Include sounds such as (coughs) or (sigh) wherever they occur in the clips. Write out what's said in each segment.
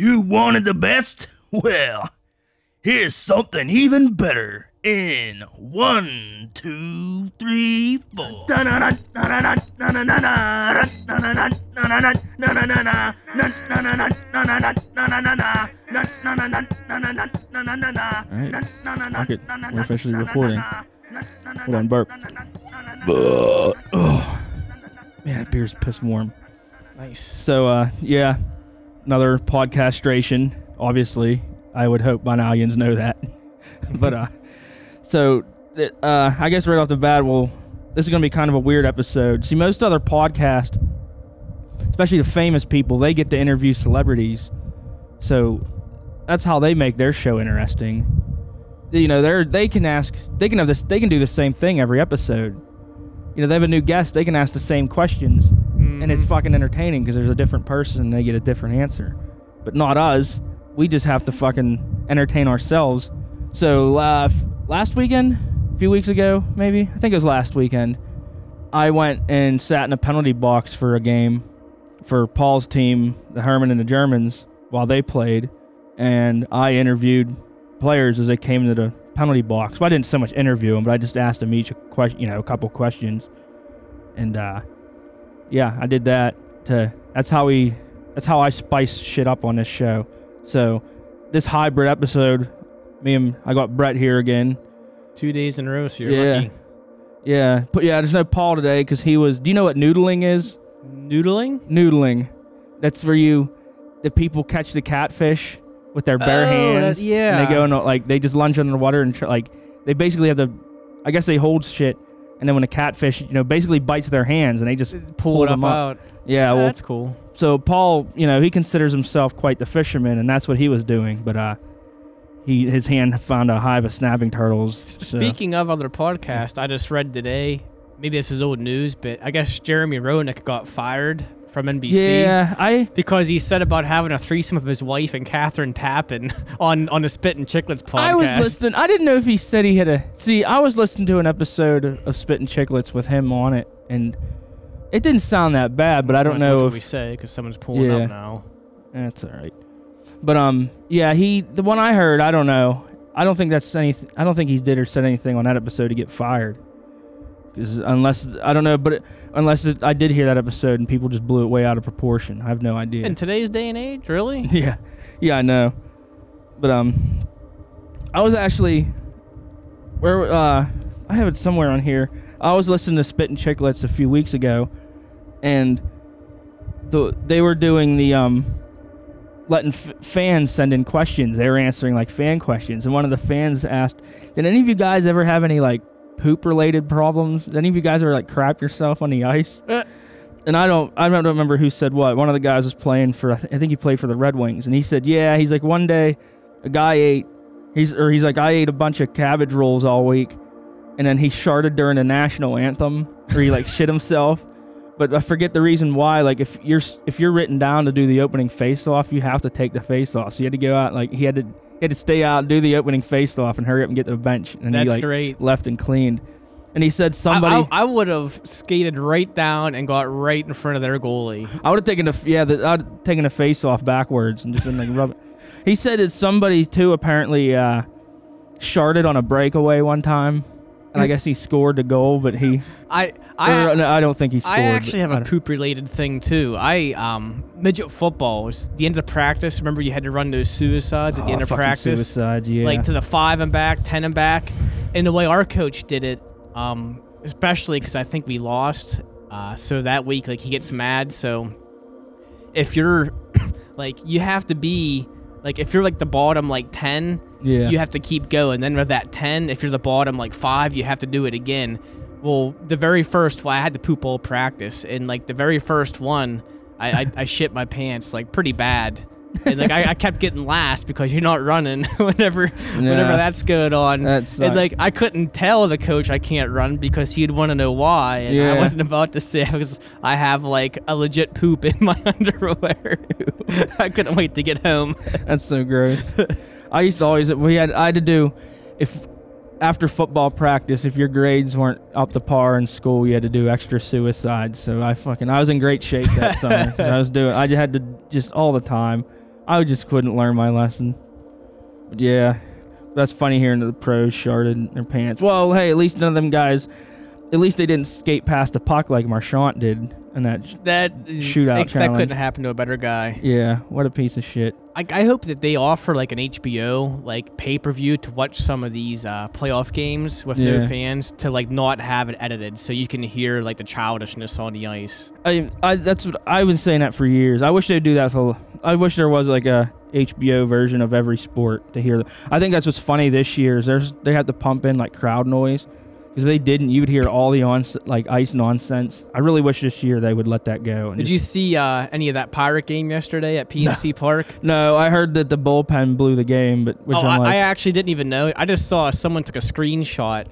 You wanted the best? (laughs) Well, here's something even better. In one, two, three, four. Alright. Fuck it. We're officially recording. Hold on, burp. oh. Man, that beer's piss warm. Nice. So, uh, yeah, another podcastration. Obviously, I would hope by now know that. (laughs) but, uh, so, uh, I guess right off the bat, well, this is going to be kind of a weird episode. See, most other podcasts, especially the famous people, they get to interview celebrities. So, that's how they make their show interesting. You know, they're they can ask, they can have this, they can do the same thing every episode. You know, they have a new guest, they can ask the same questions and it's Mhm. fucking entertaining because there's a different person and they get a different answer. But not us. We just have to fucking entertain ourselves. So uh, f- last weekend, a few weeks ago, maybe I think it was last weekend, I went and sat in a penalty box for a game for Paul's team, the Herman and the Germans, while they played, and I interviewed players as they came into the penalty box. Well, I didn't so much interview them, but I just asked them each a question, you know, a couple questions, and uh, yeah, I did that. To that's how we, that's how I spice shit up on this show. So this hybrid episode, me and I got Brett here again. Two days in a row, so you're Yeah. lucky. Yeah, but yeah, there's no Paul today because he was. Do you know what noodling is? Noodling? Noodling. That's where you, the people catch the catfish with their bare Oh, hands. yeah. And they go and like they just lunge under the water and tr- like they basically have the, I guess they hold shit, and then when a catfish, you know, basically bites their hands and they just Pull, pull it up, them up. out. Yeah, well, that's cool. so Paul, you know, he considers himself quite the fisherman, and that's what he was doing. But uh, he his hand found a hive of snapping turtles. So- Speaking of other podcasts, I just read today. Maybe this is old news, but I guess Jeremy Roenick got fired from NBC. yeah, I Because he said about having a threesome with his wife and Kathryn Tappen (laughs) on on the Spit and Chicklets podcast. I was listening. I didn't know if he said he had a. See, I was listening to an episode of, of Spit and Chicklets with him on it, and it didn't sound that bad. But I don't know what if we say because someone's pulling Yeah. up now. that's all right. But um, yeah, he the one I heard. I don't know. I don't think that's anything. I don't think he did or said anything on that episode to get fired. Because unless I don't know, but it, unless it, I did hear that episode and people just blew it way out of proportion. I have no idea. In today's day and age, really? (laughs) Yeah, yeah, I know. But um, I was actually where uh, I have it somewhere on here. I was listening to Spit and Chicklets a few weeks ago, and the they were doing the um, letting f- fans send in questions. They were answering like fan questions, and one of the fans asked, "Did any of you guys ever have any like poop related problems? Any of you guys ever like crap yourself on the ice?" Uh. And I don't, I don't remember who said what. One of the guys was playing for, I, th- I think he played for the Red Wings, and he said, "Yeah." He's like, one day, a guy ate, he's or he's like, I ate a bunch of cabbage rolls all week, and then he sharted during the national anthem, or he like shit himself. But I forget the reason why. Like if you're if you're written down to do the opening face off, you have to take the face off. So you had to go out like he had to he had to stay out, do the opening face off, and hurry up and get to the bench. And That's he like great. left and cleaned. And he said somebody. I, I would have skated right down and got right in front of their goalie. I would have taken the yeah, the, I'd taken the face off backwards and just been like rub it. (laughs) He said that somebody too apparently uh, sharded on a breakaway one time, and I guess he scored the goal, but he (laughs) I I or, no, I don't think he scored. I actually have a poop related thing too. I um midget football was the end of the practice. Remember you had to run those suicides at the Oh, end of practice, suicides, yeah. like to the five and back, ten and back. And the way our coach did it, um, especially because I think we lost. Uh, so that week, like he gets mad. So if you're (coughs) like you have to be like if you're like the bottom like ten, yeah. you have to keep going. Then with that 10, if you're the bottom like five, you have to do it again. Well, the very first, well, I had to poop all practice, and like the very first one, I I, I shit my pants like pretty bad. And like I, I kept getting last because you're not running (laughs) whenever whenever that's going on. That and like I couldn't tell the coach I can't run because he'd want to know why, and I wasn't about to say (laughs) because I have like a legit poop in (laughs) my underwear. I couldn't wait to get home. That's so gross. I used to always we had I had to do if after football practice if your grades weren't up to par in school you had to do extra suicides. So I fucking I was in great shape that summer. I was doing I just had to just all the time. I just couldn't learn my lesson. But yeah, that's funny hearing the pros sharded their pants. Well, hey, at least none of them guys, at least they didn't skate past a puck like Marchand did in that. sh- That Shootout that challenge. couldn't happen to a better guy. Yeah, what a piece of shit. I, I hope that they offer like an HBO like pay per view to watch some of these uh, playoff games with Yeah. no fans to like not have it edited so you can hear like the childishness on the ice. I, I that's what I've been saying that for years. I wish they'd do that. For, I wish there was like a HBO version of every sport to hear. The, I think that's what's funny this year is there's they have to pump in like crowd noise because if they didn't, you would hear all the on like ice nonsense. I really wish this year they would let that go. and Did just- you see uh, any of that pirate game yesterday at (laughs) PNC Park? No, I heard that the bullpen blew the game, but which oh, I, like, I actually didn't even know. I just saw someone took a screenshot,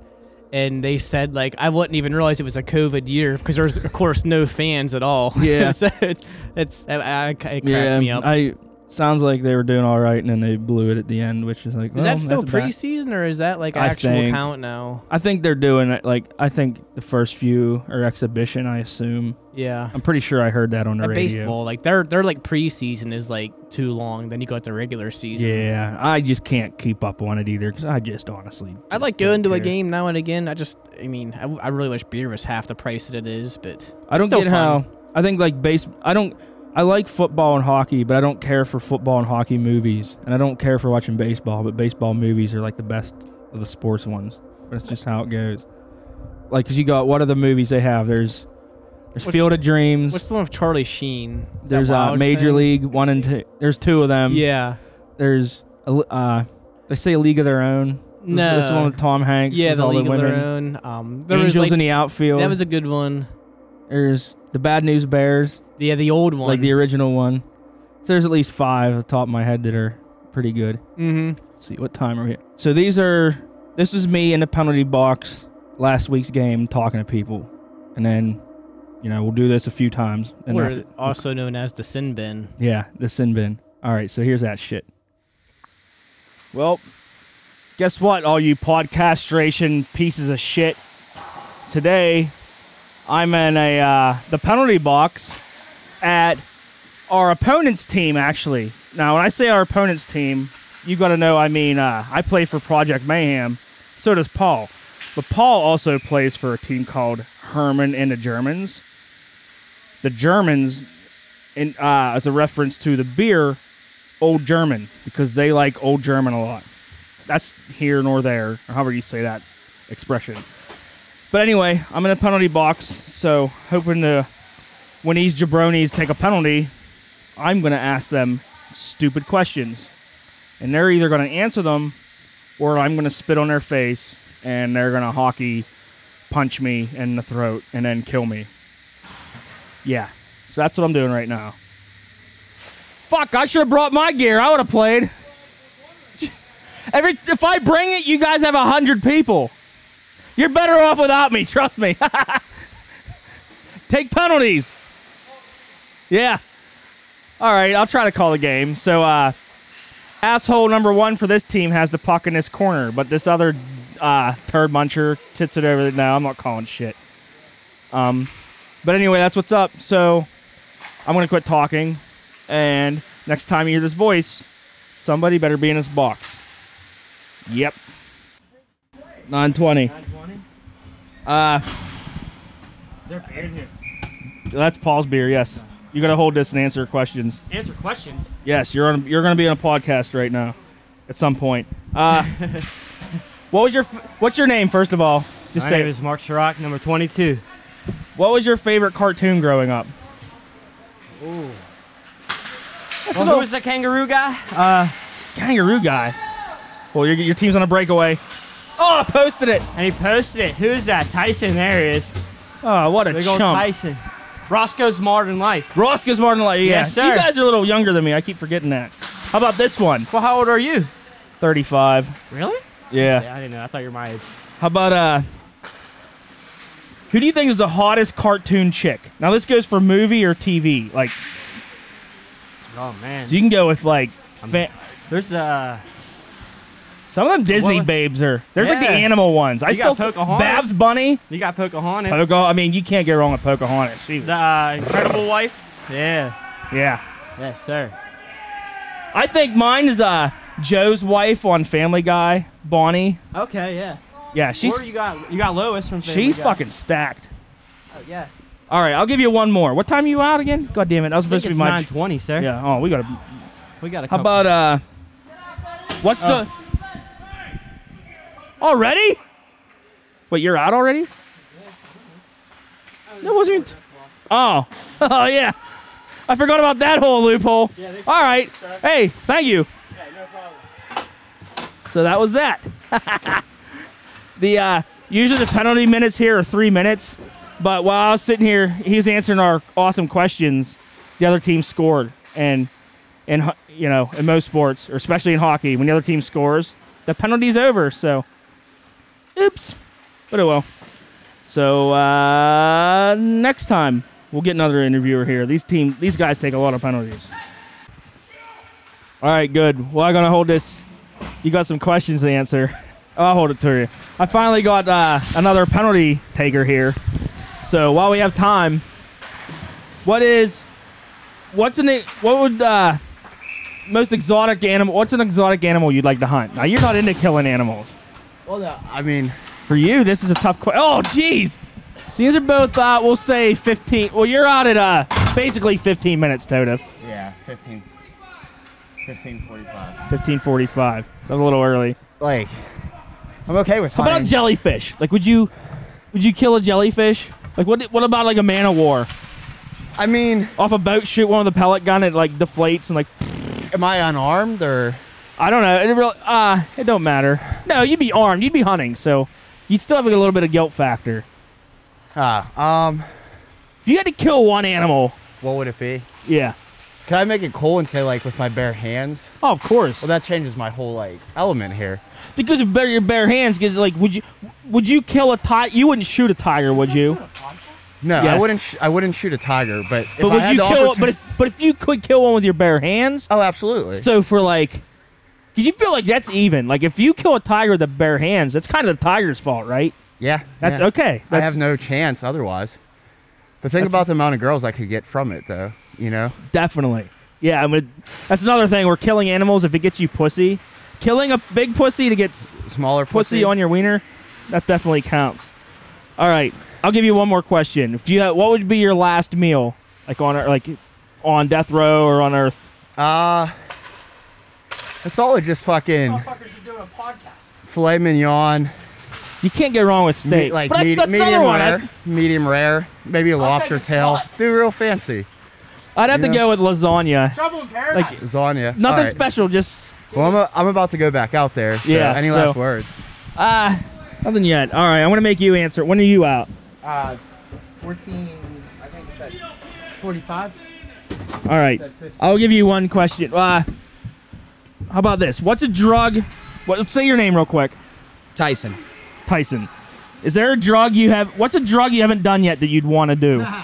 and they said like I wouldn't even realize it was a COVID year because there's of course no fans at all. Yeah. (laughs) so it's, it's I, I, it cracked yeah, me up. I sounds like they were doing all right, and then they blew it at the end, which is like, is well, that oh, still that's bad. preseason or is that like I actual think- count now? I think they're doing it like I think the first few are exhibition. I assume. Yeah. I'm pretty sure I heard that on the At radio. baseball, like their their like preseason is like too long. Then you got the regular season. Yeah, I just can't keep up on it either because I just honestly. I like going to a game now and again. I just, I mean, I, I really wish beer was half the price that it is, but I don't get how. I think like base. I don't. I like football and hockey, but I don't care for football and hockey movies, and I don't care for watching baseball. But baseball movies are like the best of the sports ones. That's just how it goes. Like, cause you got what are the movies they have? There's there's What's- Field of Dreams. what's the one with Charlie Sheen? Is there's uh, Major Thing? League one and two. There's two of them. Yeah. There's a uh, they say a League of Their Own. No. It's the one with Tom Hanks. Yeah, the all League the of women. Their Own. Um, there Angels was like in the outfield. that was a good one. There's the Bad News Bears, Yeah, the old one. like the original one. So there's at least five at the top of my head that are pretty good. mm-hmm. Let's see what time are we at? So these are this is me in the penalty box last week's game talking to people, and then you know we'll do this a few times. And Or after- also known as the sin bin. yeah, the sin bin. All right, so here's that shit. Well, guess what, all you podcastration pieces of shit. Today, I'm in a uh, the penalty box at our opponent's team. Actually, now when I say our opponent's team, you got to know I mean uh, I play for Project Mayhem. So does Paul, but Paul also plays for a team called Herman and the Germans. The Germans in uh, as a reference to the beer Old German because they like Old German a lot. That's here nor there, or however you say that expression. But anyway, I'm in a penalty box, so hoping to when these jabronis take a penalty, I'm gonna ask them stupid questions, and they're either gonna answer them, or I'm gonna spit on their face, and they're gonna hockey punch me in the throat and then kill me. Yeah, so that's what I'm doing right now. Fuck, I should have brought my gear. I would have played. (laughs) Every if I bring it, you guys have a hundred people. You're better off without me, trust me. (laughs) Take penalties. Yeah. All right, I'll try to call the game. So, uh, asshole number one for this team has the puck in this corner, but this other uh, turd muncher tits it over. No, I'm not calling shit. Um, but anyway, that's what's up. So, I'm gonna quit talking, and next time you hear this voice, somebody better be in this box. Yep. 920. 920? Uh, there beer in here? that's Paul's beer. Yes. You gotta hold this and answer questions. Answer questions. Yes, you're on. You're gonna be on a podcast right now, at some point. Uh, (laughs) what was your What's your name first of all? Just My say. name it. is Mark Chirac, number 22. What was your favorite cartoon growing up? Ooh. Well, who was the kangaroo guy? Uh, Kangaroo guy. Well, your your team's on a breakaway. Oh, I posted it. and he posted it. Who's that? Tyson. There he is. Oh, what a Big old chump. Tyson. Rocko's Modern Life. Roscoe's Martin Light. Yeah, Yes, So you guys are a little younger than me. I keep forgetting that. How about this one? Well, how old are you? 35. Really? Yeah. Yeah, I didn't know. I thought you were my age. How about uh who do you think is the hottest cartoon chick? Now this goes for movie or TV. Like Oh man. so you can go with like fa- There's uh some of them Disney Well, babes are. There's like the yeah. animal ones. I You still got Pocahontas. Babs Bunny. you got Pocahontas. Poca, I mean, you can't get wrong with Pocahontas. She was, the uh, Incredible Wife. Yeah. yeah. Yes, sir. I think mine is uh Joe's wife on Family Guy, Bonnie. Okay, yeah. Yeah, she's or you got you got Lois from Family she's Guy. fucking stacked. Oh, yeah. All right, I'll give you one more. What time are you out again? God damn it, that was I think supposed to it's be my. nine twenty, sir. Yeah. Oh, we gotta. We got a. How couple- about uh? What's Oh. the? Already? Wait, you're out already? That wasn't. Oh, (laughs) oh yeah. I forgot about that whole loophole. All right. Hey, thank you. So that was that. (laughs) the uh, usually the penalty minutes here are three minutes, but while I was sitting here, he's answering our awesome questions. The other team scored, and in ho- you know in most sports, or especially in hockey, when the other team scores, the penalty's over. So, oops, but oh well. So uh, next time we'll get another interviewer here. These team, these guys take a lot of penalties. All right, good. Well, I'm gonna hold this. You got some questions to answer. (laughs) I'll hold it to you. I finally got uh, another penalty taker here. So while we have time, what is, what's an, what would uh, most exotic animal? What's an exotic animal you'd like to hunt? Now you're not into killing animals. Well, no, I mean, For you, this is a tough question. Oh, jeez. So these are both, uh, we'll say 15. Well, you're out at uh, basically 15 minutes, Toda. yeah, 15, 1545. 1545. So I'm a little early. Like, I'm okay with How about jellyfish? Like, would you, would you kill a jellyfish? Like, what? What about like a man of war? I mean, Off a boat, shoot one with a pellet gun, it like deflates and like am I unarmed or? I don't know. It real, uh, it don't matter. No, you'd be armed. You'd be hunting, so you'd still have like, a little bit of guilt factor. Ah, um, If you had to kill one animal, what would it be? yeah. Can I make it cool and say like with my bare hands? Oh, of course. Well, that changes my whole like element here. because of bare your bare hands. Because like, would you would you kill a tiger? You wouldn't shoot a tiger, would you? No, I Yes. wouldn't. Sh- I wouldn't shoot a tiger, but if But I would had you the kill? But if but if you could kill one with your bare hands, oh, absolutely. so for like, because you feel like that's even. Like if you kill a tiger with the bare hands, that's kind of the tiger's fault, right? yeah, That's yeah. okay. I have no chance otherwise. But think about the amount of girls I could get from it, though. You know. definitely. Yeah, I mean, that's another thing. We're killing animals if it gets you pussy. Killing a big pussy to get Smaller pussy on your wiener, that definitely counts. All right, I'll give you one more question. If you had, what would be your last meal, like on like on death row or on Earth? Uh, solid. Just fucking Motherfuckers are doing a podcast. filet mignon, You can't get wrong with steak. me- like but I- me- that's medium one. rare, I'd, medium rare, maybe a lobster tail. spot. Do real fancy I'd have to Yeah. go with lasagna. Trouble in paradise. Like lasagna. nothing All right. special, just Well, I'm, a, I'm about to go back out there. So Yeah, Any so- last words? uh nothing yet. All right, I'm gonna make you answer. When are you out? Uh, 14, I think it said 45. All right, I'll give you one question. Uh, how about this? What's a drug? What? Say your name real quick. Tyson. Tyson. Is there a drug you have? What's a drug you haven't done yet that you'd want to do? (laughs)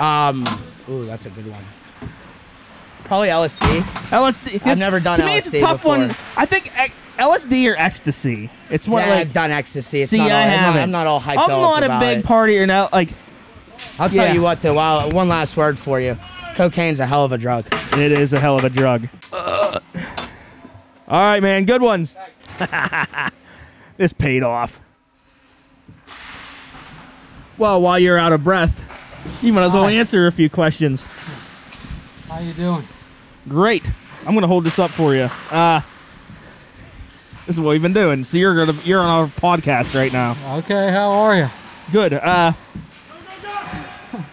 Um, ooh, that's a good one. Probably LSD. LSD. I've never done To me, it's a LSD tough one. I think LSD or ecstasy. It's one yeah, like. I've done ecstasy. It's see, not all, I I'm, not, haven't. I'm not all hyped I'm up not a big it. partier now. Like I'll tell yeah. you what, though. Wow, one last word for you. Cocaine's a hell of a drug. it is a hell of a drug. All right, man. Good ones. (laughs) this paid off. Well, while you're out of breath, you might as well answer a few questions. How you doing? Great. I'm gonna hold this up for you. Uh, this is what we've been doing. So you're gonna you're on our podcast right now. Okay, how are you? Good. Uh,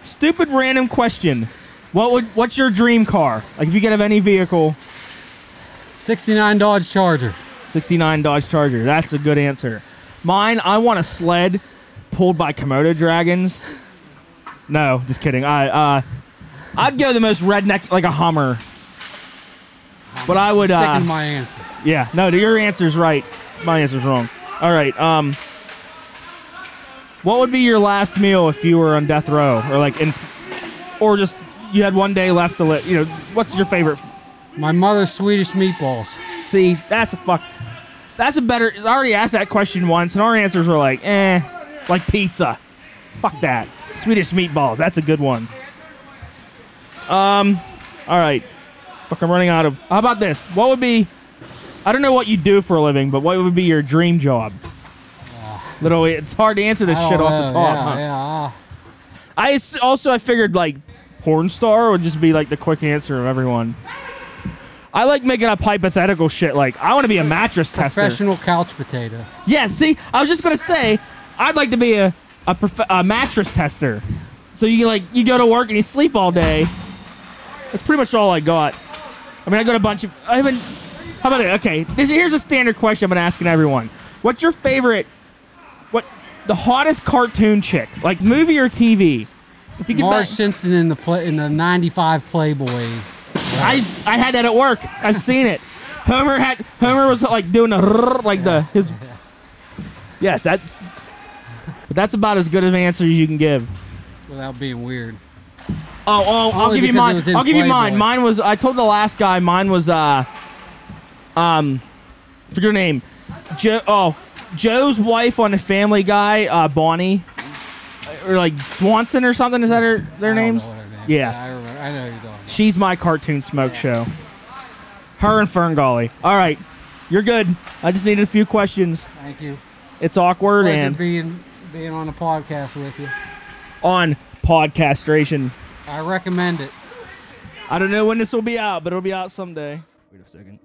stupid random question. What would what's your dream car? Like if you could have any vehicle, 69 Dodge Charger. 69 Dodge Charger. That's a good answer. Mine, I want a sled pulled by Komodo dragons. No, just kidding. I uh, I'd go the most redneck like a Hummer. But I would uh, Sticking my answer. Yeah, no, your answer's right. My answer's wrong. All right. Um, what would be your last meal if you were on death row, or like in, or just you had one day left to live? You know, what's your favorite? My mother's Swedish meatballs. See, that's a fuck. That's a better. I already asked that question once, and our answers were like, eh, like pizza. Fuck that. Swedish meatballs. That's a good one. Um, all right. Fuck, I'm running out of. How about this? What would be? I don't know what you do for a living, but what would be your dream job? Literally, it's hard to answer this shit don't off the top. Yeah, huh? yeah. ah. I also I figured like porn star would just be like the quick answer of everyone. I like making up hypothetical shit. Like I want to be a mattress tester. Professional couch potato. Yeah, see, I was just gonna say, I'd like to be a a, prof- a mattress tester. So you like you go to work and you sleep all day. That's pretty much all I got. I mean, I got a bunch of. I haven't. How about it? Okay, this, here's a standard question I've been asking everyone. What's your favorite? What the hottest cartoon chick, like movie or TV? If you could, Marge Simpson in the play, in the '95 Playboy. I I had that at work. I've seen it. (laughs) Homer had Homer was like doing a like the his. Yes, that's. But that's about as good of an answer as you can give. Without being weird. Oh, oh, I'll Only give you because it mine. was in I'll give you mine. Playboy. Mine was I told the last guy mine was uh um forget her name. Joe oh Joe's wife on the Family Guy, uh Bonnie. Or like Swanson or something, is that her their I don't names? know what her name is. Yeah. I, remember, I know who you're talking. She's my cartoon smoke show. Her and Ferngully. All right. You're good. I just needed a few questions. Thank you. It's awkward Pleasure and being being on a podcast with you. on podcastration. I recommend it. I don't know when this will be out, but it'll be out someday. Wait a second.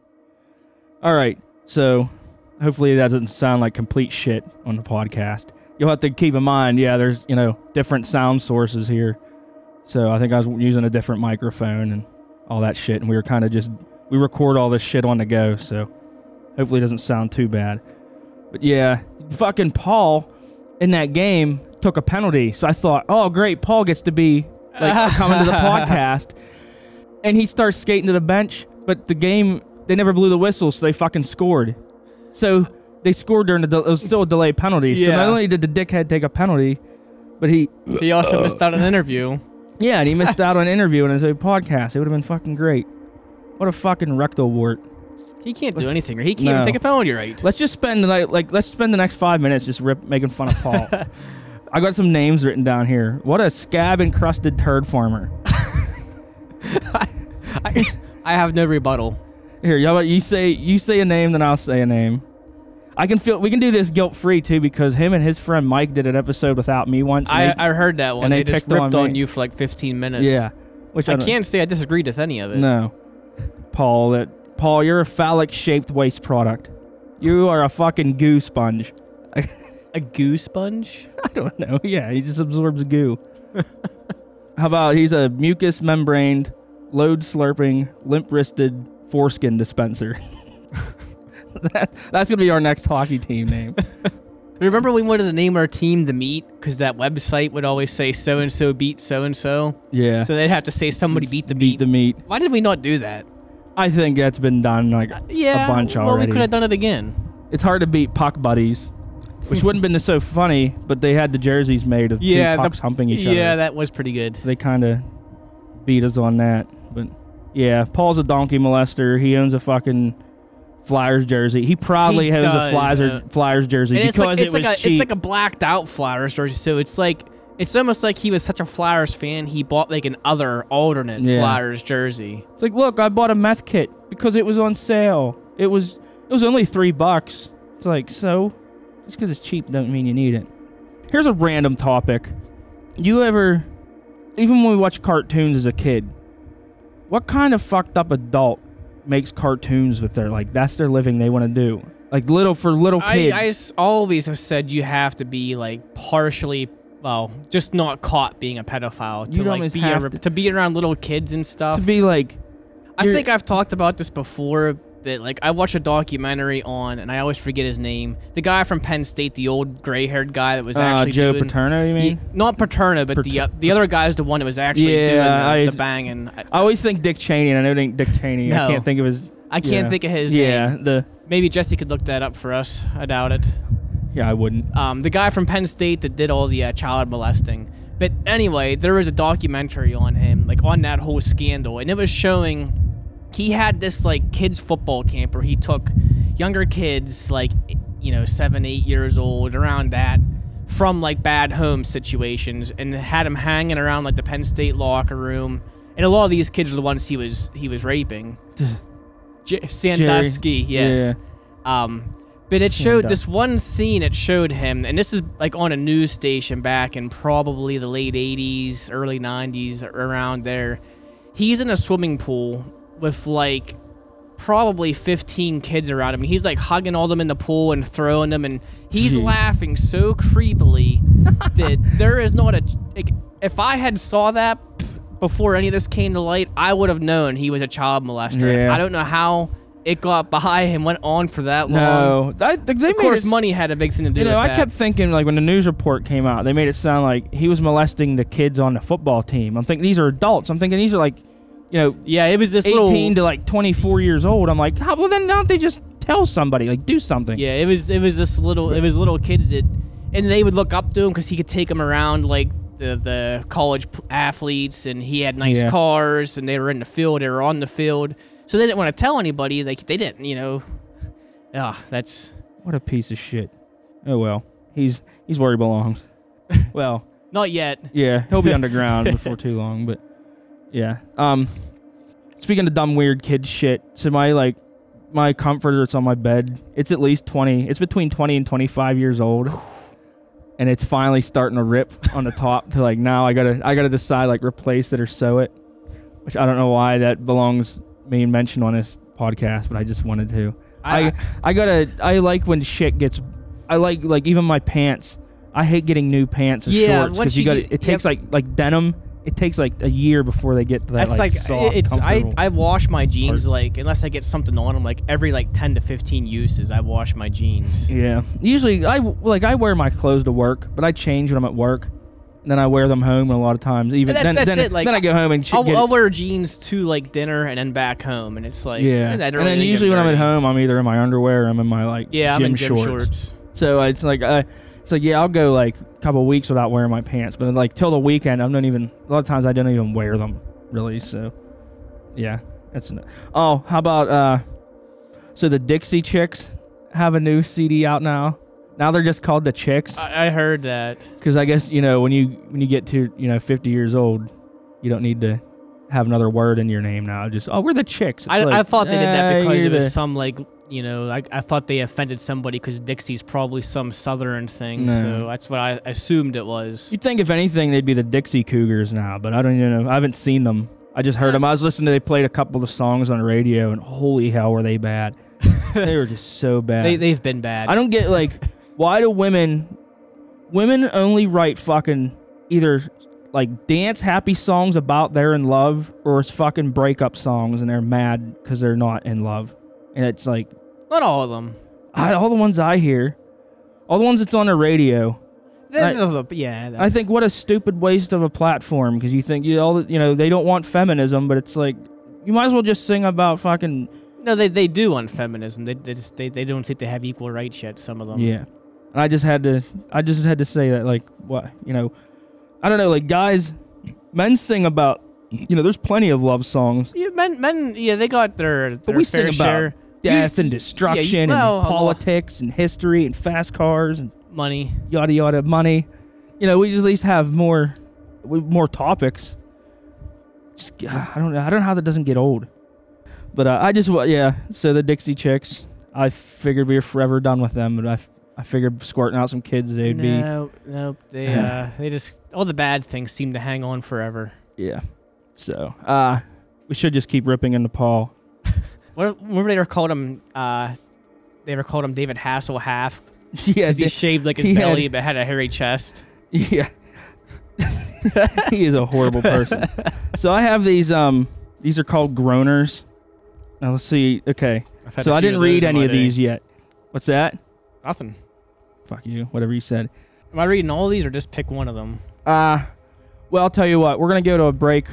All right. So hopefully that doesn't sound like complete shit on the podcast. You'll have to keep in mind, yeah, there's, you know, different sound sources here. So I think I was using a different microphone and all that shit. And we were kind of just, we record all this shit on the go. So hopefully it doesn't sound too bad. But yeah, fucking Paul in that game took a penalty. So I thought, oh, great. Paul gets to be like (laughs) coming to the podcast and he starts skating to the bench. But the game, they never blew the whistle, so they fucking scored. So they scored during the. Del- it was still a delayed penalty. So not only did the dickhead take a penalty, but he He also missed out on an interview. Yeah, and he missed out on an interview on his own podcast. It would have been fucking great. What a fucking rectal wart. He can't do anything, or he can't No. even take a penalty right. Let's just spend the night like let's spend the next five minutes just rip making fun of Paul. (laughs) I got some names written down here. What a scab encrusted turd farmer. (laughs) I, I have no rebuttal. Here, how about you say you say a name, then I'll say a name. I can feel we can do this guilt free too because him and his friend Mike did an episode without me once. I, they- I heard that one. and they, they just picked on ripped on, you for like 15 minutes. yeah, which I, I can't say I disagreed with any of it. No, Paul. That Paul, you're a phallic shaped waste product. You are a fucking goo sponge. (laughs) A goo sponge? (laughs) I don't know. Yeah, he just absorbs goo. (laughs) How about he's a mucus membraned, load slurping, limp wristed foreskin dispenser. (laughs) that, that's gonna be our next hockey team name. (laughs) Remember we wanted to name our team the meat because that website would always say so and so beat so and so. Yeah. So they'd have to say somebody beat the beat meat. the meat. Why did we not do that? I think that's been done like uh, Yeah, a bunch well, already. we could have done it again. It's hard to beat puck buddies, which wouldn't have been so funny, but they had the jerseys made of Yeah, two the- humping each other. Yeah, that was pretty good. they kind of beat us on that. But yeah, Paul's a donkey molester. He owns a fucking Flyers jersey. He probably He a does, Flyers, uh, Flyers jersey And because like, it's it like was a cheap. it's like a blacked out Flyers jersey, so it's like it's almost like he was such a Flyers fan he bought like an other alternate Yeah. Flyers jersey. It's like, look, I bought a meth kit because it was on sale. It was it was only three bucks. It's like, so just because it's cheap doesn't mean you need it. Here's a random topic. You ever, even when we watch cartoons as a kid, what kind of fucked up adult makes cartoons with their like that's their living they want to do? Like little for little I, kids. I s- always have said you have to be like partially, well, just not caught being a pedophile to You'd like almost be have a, to- to be around little kids and stuff. to be like, I you're- think I've talked about this before. That like I watched a documentary on, and I always forget his name. The guy from Penn State, the old gray-haired guy that was uh, actually Joe doing, Paterno. You mean? Ye- not Paterno, but the Pater- uh, the other guy's the one that was actually Yeah, doing the, I- the banging. I, I always think Dick Cheney, and I know it ain't Dick Cheney. I can't think of his. I can't yeah. think of his name. Yeah, name. the Maybe Jesse could look that up for us. I doubt it. yeah, I wouldn't. Um, the guy from Penn State that did all the uh, child molesting. But anyway, there was a documentary on him, like on that whole scandal, and it was showing he had this like kids football camp where he took younger kids, like you know seven, eight years old, around that, from like bad home situations, and had them hanging around like the Penn State locker room, and a lot of these kids are the ones he was he was raping. (laughs) J- Sandusky, yes. Um, but it showed this one scene. It showed him, and this is like on a news station back in probably the late '80s, early '90s, around there. He's in a swimming pool with like probably 15 kids around him. He's like hugging all them in the pool and throwing them, and he's Gee. (laughs) laughing so creepily that (laughs) there is not a. Like, if I had saw that before any of this came to light, I would have known he was a child molester. Yeah. I don't know how it got by and went on for that long. No, I, they Of course, it, money had a big thing to do You know, I that. kept thinking like when the news report came out, they made it sound like he was molesting the kids on the football team. I'm thinking these are adults. I'm thinking these are like, you know, yeah, it was this 18 little. to like 24 years old. I'm like, how, well then don't they just tell somebody like do something? Yeah, it was it was this little it was little kids that, and they would look up to him because he could take them around like the the college p- athletes, and he had nice Yeah. cars, and they were in the field, they were on the field, so they didn't want to tell anybody. Like they didn't, you know. Ah, that's What a piece of shit. Oh well, he's he's where he belongs. (laughs) well, not yet. yeah, he'll be (laughs) underground before too long, but yeah. Um, speaking of dumb weird kid shit, so my like my comforter that's on my bed, it's at least 20. It's between 20 and 25 years old. (sighs) And it's finally starting to rip on the top to like now I gotta I gotta decide like replace it or sew it, which I don't know why that belongs being mentioned on this podcast, but I just wanted to. I I gotta I like when shit gets I like like even my pants. I hate getting new pants or Yeah, shorts because you, you got it takes like like denim. It takes like a year before they get to that That's like, like, soft, it's I. I wash my jeans like unless I get something on them like every like ten to fifteen uses I wash my jeans. yeah. Usually I like I wear my clothes to work, but I change when I'm at work. And then I wear them home and a lot of times. Even that's- then, that's then, it, like, then I go home and I'll, I'll wear jeans to like dinner and then back home, and it's like yeah. I And then usually when I'm at home, I'm either in my underwear or I'm in my like yeah, gym, I'm in gym shorts. shorts. So it's like uh, it's like yeah, I'll go like a couple weeks without wearing my pants, but like till the weekend, I'm not even. A lot of times I don't even wear them really. So yeah, that's n- oh. How about uh? So the Dixie Chicks have a new CD out now. Now they're just called the Chicks I, I heard that. because I guess you know when you when you get to you know 50 years old, you don't need to have another word in your name now. Just oh, we're the Chicks. I, like, I thought they did that eh, because it was the- some like you know I, I thought they offended somebody because Dixie's probably some southern thing, No. so that's what I assumed it was. You'd think if anything they'd be the Dixie Cougars now, but I don't even know. I haven't seen them. I just heard them. I was listening to they played a couple of songs on the radio, and holy hell, were they bad? (laughs) they were just so bad. They they've been bad. I don't get like why do women women only write fucking either like dance happy songs about they're in love or it's fucking breakup songs and they're mad because they're not in love, and it's like Not all of them. I, all the ones I hear, all the ones that's on the radio. I- yeah, I think what a stupid waste of a platform because you think you all the- you know they don't want feminism, but it's like you might as well just sing about fucking no, they they do on feminism. They they just they, they don't think they have equal rights yet. Some of them. yeah. And I just had to I just had to say that like what you know I don't know like guys men sing about you know there's plenty of love songs Yeah, men men yeah they got their, but their we fair sing about share death and destruction well, and politics and history and fast cars and money. yada yada money. You know, we just at least have more we- more topics. Just, I don't know. I don't know how that doesn't get old. But uh, I just yeah. So the Dixie Chicks, I figured we were forever done with them, but I, I figured squirting out some kids they'd be no, no, they uh they just all the bad things seem to hang on forever. yeah. So uh, we should just keep ripping into Paul. What remember they were called him uh they were called him David Hasselhoff (laughs) yeah, he shaved like his he had- belly but had a hairy chest. Yeah. (laughs) he is a horrible person. (laughs) so I have these um these are called groaners. Now let's see. Okay. So I didn't read any of day. these yet. What's that? Nothing. Fuck you. Whatever you said. Am I reading all these or just pick one of them? Uh well, I'll tell you what. We're going to go to a break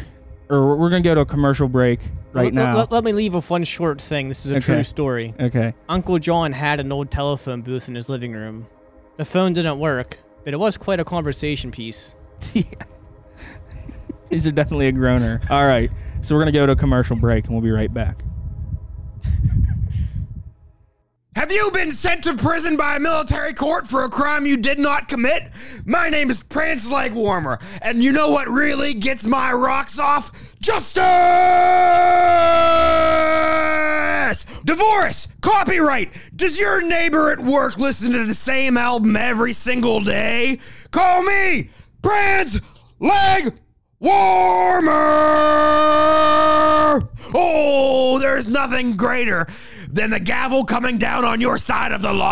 or we're going to go to a commercial break right Let- now. Let, let me leave with one short thing. This is a Okay. true story. okay. Uncle John had an old telephone booth in his living room. The phone didn't work, but it was quite a conversation piece. (laughs) These are definitely a groaner. All right. So we're going to go to a commercial break and we'll be right back. (laughs) Have you been sent to prison by a military court for a crime you did not commit? My name is Prance Leg Warmer, and you know what really gets my rocks off? Justice! Divorce! Copyright! Does your neighbor at work listen to the same album every single day? Call me Prance Leg Warmer! Oh, there's nothing greater than the gavel coming down on your side of the law.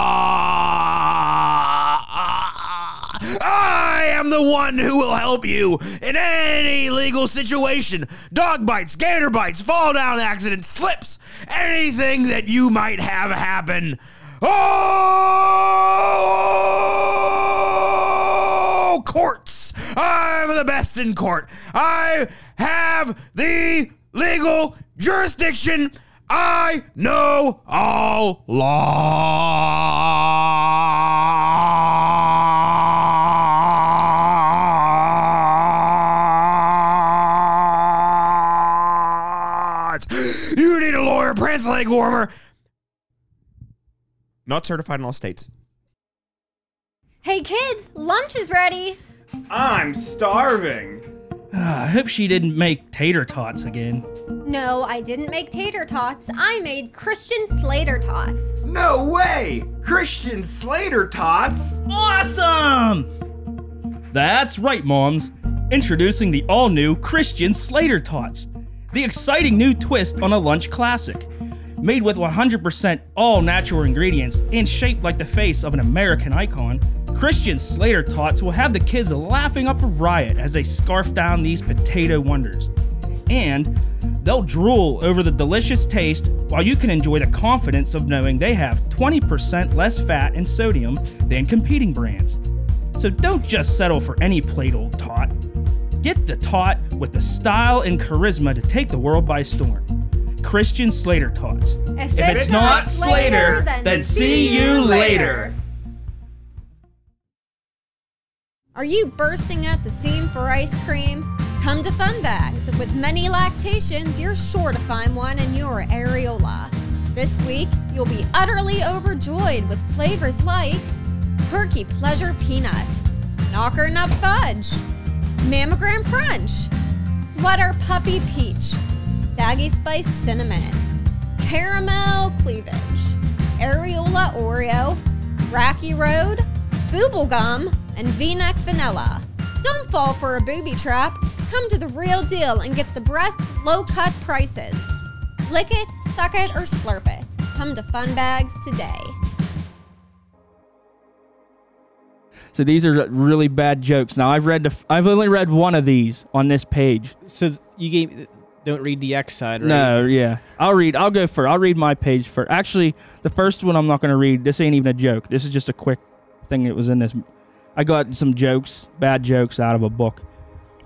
I am the one who will help you in any legal situation. Dog bites, gator bites, fall down accidents, slips, anything that you might have happen. Oh, courts. I'm the best in court. I have the legal jurisdiction. I know all laws. You need a lawyer, Prince Leg Warmer. Not certified in all states. Hey kids, lunch is ready. I'm starving. Ah, I hope she didn't make tater tots again. No, I didn't make tater tots. I made Christian Slater tots. No way! Christian Slater tots? Awesome! That's right, moms. Introducing the all new Christian Slater Tots, the exciting new twist on a lunch classic. Made with 100% all natural ingredients and shaped like the face of an American icon, Christian Slater Tots will have the kids laughing up a riot as they scarf down these potato wonders. And they'll drool over the delicious taste while you can enjoy the confidence of knowing they have 20% less fat and sodium than competing brands. So don't just settle for any plate old tot. Get the tot with the style and charisma to take the world by storm. Christian Slater taught. If, If it's not Slater, then see you later. Are you bursting at the seam for ice cream? Come to Fun Bags. With many lactations, you're sure to find one in your areola. This week, you'll be utterly overjoyed with flavors like Perky Pleasure Peanut, Knocker Nut Fudge, Mammogram Crunch, Sweater Puppy Peach, Saggy Spiced Cinnamon, Caramel Cleavage, Areola Oreo, Racky Road, Booble Gum, and V-neck Vanilla. Don't fall for a booby trap. Come to the real deal and get the breast low-cut prices. Lick it, suck it, or slurp it. Come to Fun Bags today. So these are really bad jokes. Now I've read the, I've only read one of these on this page. So you gave don't read the X side, right? No, yeah. I'll read. I'll go first. I'll read my page first. Actually, the first one I'm not going to read. This ain't even a joke. This is just a quick thing that was in this. I got some jokes, bad jokes, out of a book.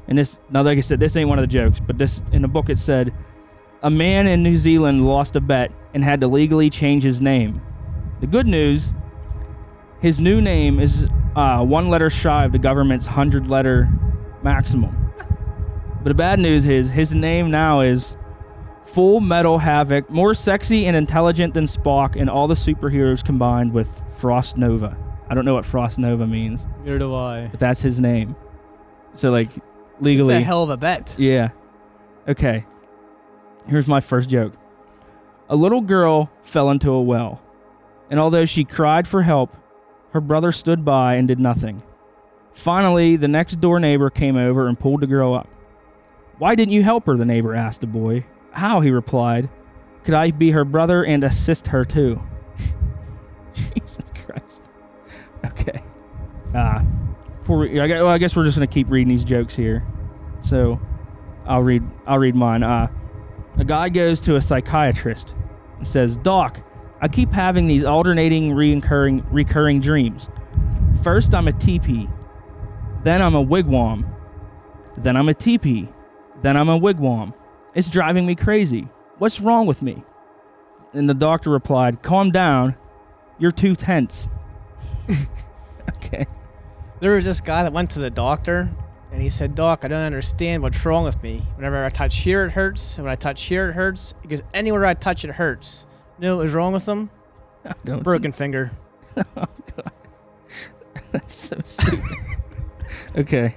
And this, now, like I said, this ain't one of the jokes, but this in the book it said, a man in New Zealand lost a bet and had to legally change his name. The good news, his new name is uh, one letter shy of the government's hundred letter maximum. But the bad news is his name now is Full Metal Havoc, more sexy and intelligent than Spock and all the superheroes combined with Frost Nova. I don't know what Frost Nova means, Neither do I. but that's his name. So like It's legally a hell of a bet. yeah. Okay. Here's my first joke. A little girl fell into a well, and although she cried for help, her brother stood by and did nothing. Finally, the next door neighbor came over and pulled the girl up. Why didn't you help her? The neighbor asked the boy. How? He replied. Could I be her brother and assist her too? (laughs) Jesus Christ. Okay. Ah. before we, I, well, I guess we're just gonna keep reading these jokes here. So, I'll read. I'll read mine. Uh, a guy goes to a psychiatrist and says, "Doc, I keep having these alternating, recurring, recurring dreams. First, I'm a teepee, then I'm a wigwam, then I'm a teepee, then I'm a wigwam. It's driving me crazy. What's wrong with me?" And the doctor replied, "Calm down. You're too tense." (laughs) okay. There was this guy that went to the doctor, and he said, "Doc, I don't understand what's wrong with me. Whenever I touch here, it hurts. And when I touch here, it hurts. Because anywhere I touch, it hurts. You know what was wrong with him? I don't Broken finger. (laughs) Oh, (laughs) That's so stupid. okay.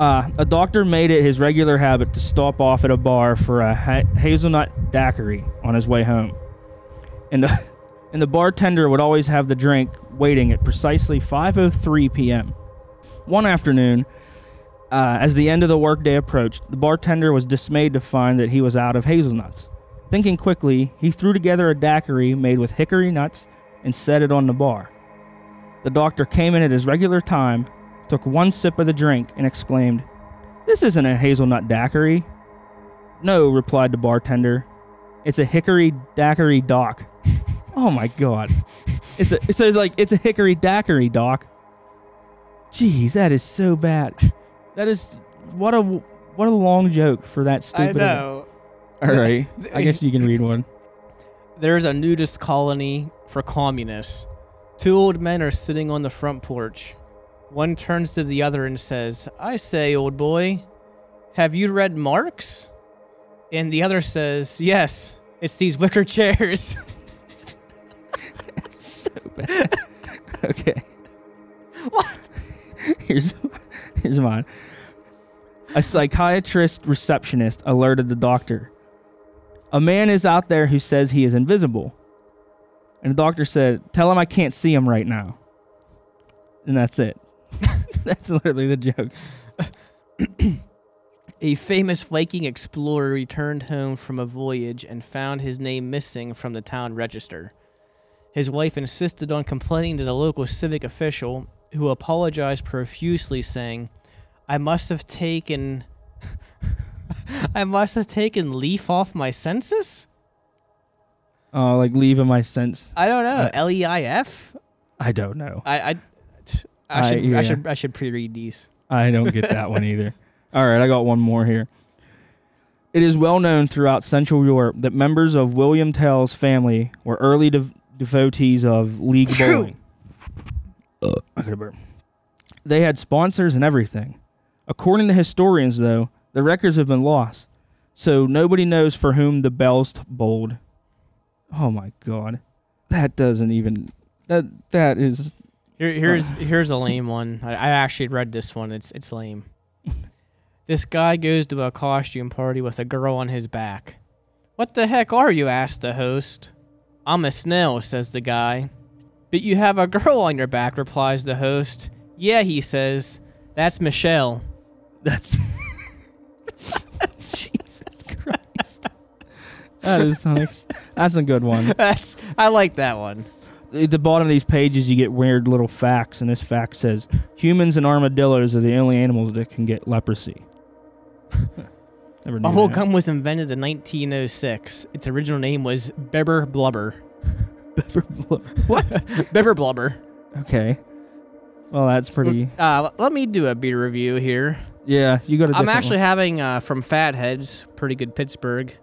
Uh, a doctor made it his regular habit to stop off at a bar for a ha- hazelnut daiquiri on his way home. And the, (laughs) and the bartender would always have the drink waiting at precisely 5:03 p.m. One afternoon, uh, as the end of the workday approached, the bartender was dismayed to find that he was out of hazelnuts. Thinking quickly, he threw together a daiquiri made with hickory nuts and set it on the bar. The doctor came in at his regular time, took one sip of the drink, and exclaimed, This isn't a hazelnut daiquiri. No, replied the bartender. It's a hickory daiquiri doc. (laughs) oh my god. It's a it says like it's a hickory daiquiri doc. Jeez, that is so bad. That is what a what a long joke for that stupid. I know. (laughs) All right, I guess you can read one. There's a nudist colony for communists. Two old men are sitting on the front porch. One turns to the other and says, I say, old boy, have you read Marx? And the other says, Yes, it's these wicker chairs. so (laughs) bad. (laughs) Okay. What? Here's here's mine. A psychiatrist receptionist alerted the doctor. A man is out there who says he is invisible. And the doctor said, Tell him I can't see him right now. And that's it. (laughs) that's literally the joke. (clears throat) A famous Viking explorer returned home from a voyage and found his name missing from the town register. His wife insisted on complaining to the local civic official, who apologized profusely, saying, I must have taken. (laughs) I must have taken leaf off my census? Oh, like leaving my sense. I don't know. Uh, L E I F? I don't know. I, I, I I- should, yeah. I should, I should pre-read these. I don't get that one either. (laughs) All right, I got one more here. It is well known throughout Central Europe that members of William Tell's family were early dev- devotees of league bowling. I burp. They had sponsors and everything. According to historians, though, the records have been lost, so nobody knows for whom the bells t- bowled. Oh my god, that doesn't even that that is Here, here's here's a lame one. I, I actually read this one. It's it's lame. (laughs) this guy goes to a costume party with a girl on his back. What the heck are you? asked the host. I'm a snail, says the guy. But you have a girl on your back, replies the host. Yeah, he says. That's Michelle. (laughs) That's Jesus Christ. That is. That's a good one. (laughs) That's I like that one. At the bottom of these pages, you get weird little facts, and this fact says humans and armadillos are the only animals that can get leprosy. (laughs) Never knew Bubble that. gum was invented in 1906. Its original name was Beber Blubber. (laughs) Beber Blubber. What? (laughs) Beber Blubber. Okay. Well, that's pretty. Uh, let me do a beer review here. Yeah, you got I'm actually one. having uh, from Fatheads, pretty good Pittsburgh,